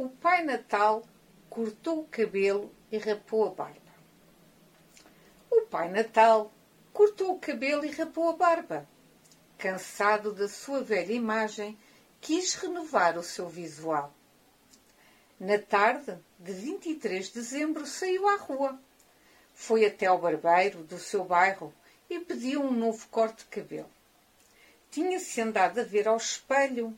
o Pai Natal cortou o cabelo e rapou a barba. O Pai Natal cortou o cabelo e rapou a barba. Cansado da sua velha imagem, quis renovar o seu visual. Na tarde de 23 de dezembro saiu à rua. Foi até ao barbeiro do seu bairro e pediu um novo corte de cabelo. Tinha-se andado a ver ao espelho,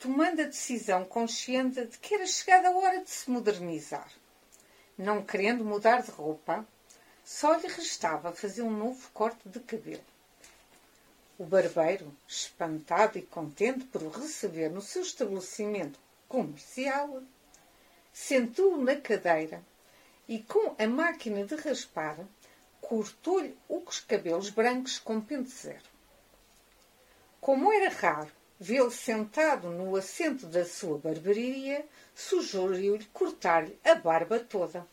tomando a decisão consciente de que era chegada a hora de se modernizar. Não querendo mudar de roupa, só lhe restava fazer um novo corte de cabelo. O barbeiro, espantado e contente por o receber no seu estabelecimento comercial, sentou-o na cadeira e, com a máquina de raspar, cortou-lhe os cabelos brancos com pente zero. Como era raro vê-lo sentado no assento da sua barbearia, sugeriu-lhe cortar-lhe a barba toda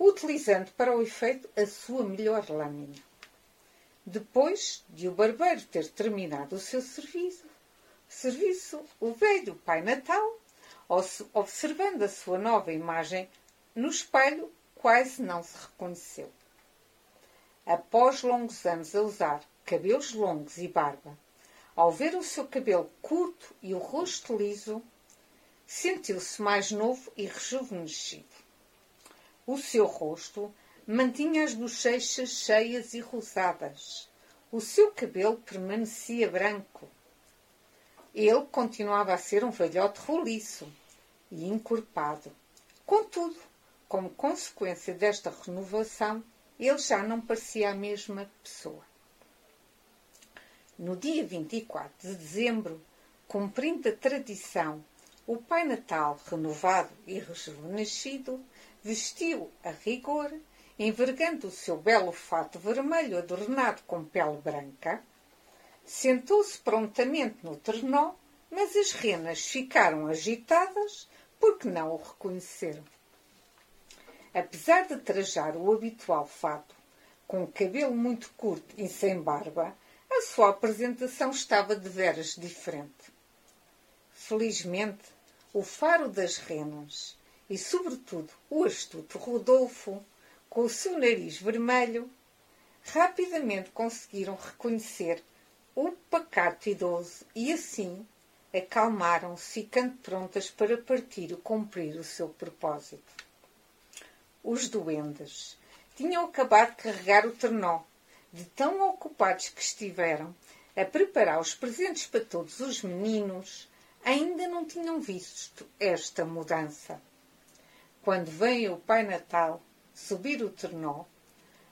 utilizando para o efeito a sua melhor lâmina. Depois de o barbeiro ter terminado o seu serviço, serviço o velho Pai Natal, observando a sua nova imagem no espelho, quase não se reconheceu. Após longos anos a usar cabelos longos e barba, ao ver o seu cabelo curto e o rosto liso, sentiu-se mais novo e rejuvenescido. O seu rosto mantinha as bochechas cheias e rosadas. O seu cabelo permanecia branco. Ele continuava a ser um velhote roliço e encorpado. Contudo, como consequência desta renovação, ele já não parecia a mesma pessoa. No dia 24 de dezembro, cumprindo a tradição, o Pai Natal, renovado e rejuvenescido, vestiu a rigor, envergando o seu belo fato vermelho adornado com pele branca, sentou-se prontamente no trenó, mas as renas ficaram agitadas porque não o reconheceram. Apesar de trajar o habitual fato, com o cabelo muito curto e sem barba, a sua apresentação estava de veras diferente. Felizmente, o faro das renas e, sobretudo, o astuto Rodolfo, com o seu nariz vermelho, rapidamente conseguiram reconhecer o pacato idoso e, assim, acalmaram-se, ficando prontas para partir e cumprir o seu propósito. Os duendes tinham acabado de carregar o trenó, de tão ocupados que estiveram a preparar os presentes para todos os meninos, ainda não tinham visto esta mudança quando veio o Pai Natal subir o trenó,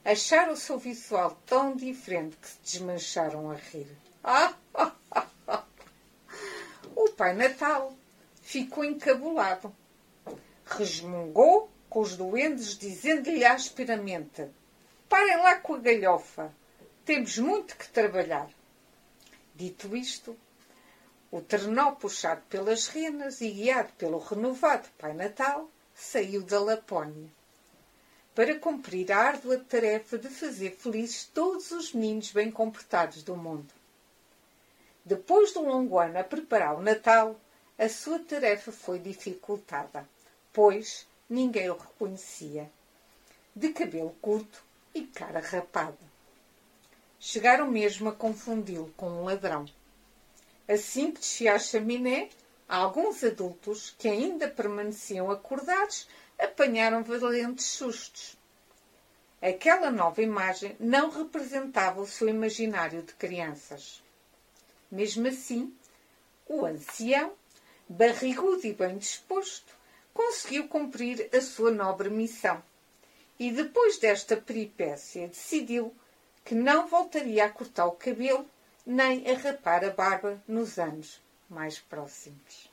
acharam o seu visual tão diferente que se desmancharam a rir. O Pai Natal ficou encabulado. Resmungou com os doentes, dizendo-lhe asperamente: Parem lá com a galhofa, temos muito que trabalhar. Dito isto, o trenó puxado pelas renas e guiado pelo renovado Pai Natal, saiu da Lapónia para cumprir a árdua tarefa de fazer felizes todos os meninos bem comportados do mundo. Depois de um longo ano a preparar o Natal, a sua tarefa foi dificultada, pois ninguém o reconhecia, de cabelo curto e cara rapada. Chegaram mesmo a confundi-lo com um ladrão. Assim que descia a chaminé, Alguns adultos que ainda permaneciam acordados apanharam valentes sustos. Aquela nova imagem não representava o seu imaginário de crianças. Mesmo assim, o ancião, barrigudo e bem disposto, conseguiu cumprir a sua nobre missão. E depois desta peripécia, decidiu que não voltaria a cortar o cabelo nem a rapar a barba nos anos mais próximos.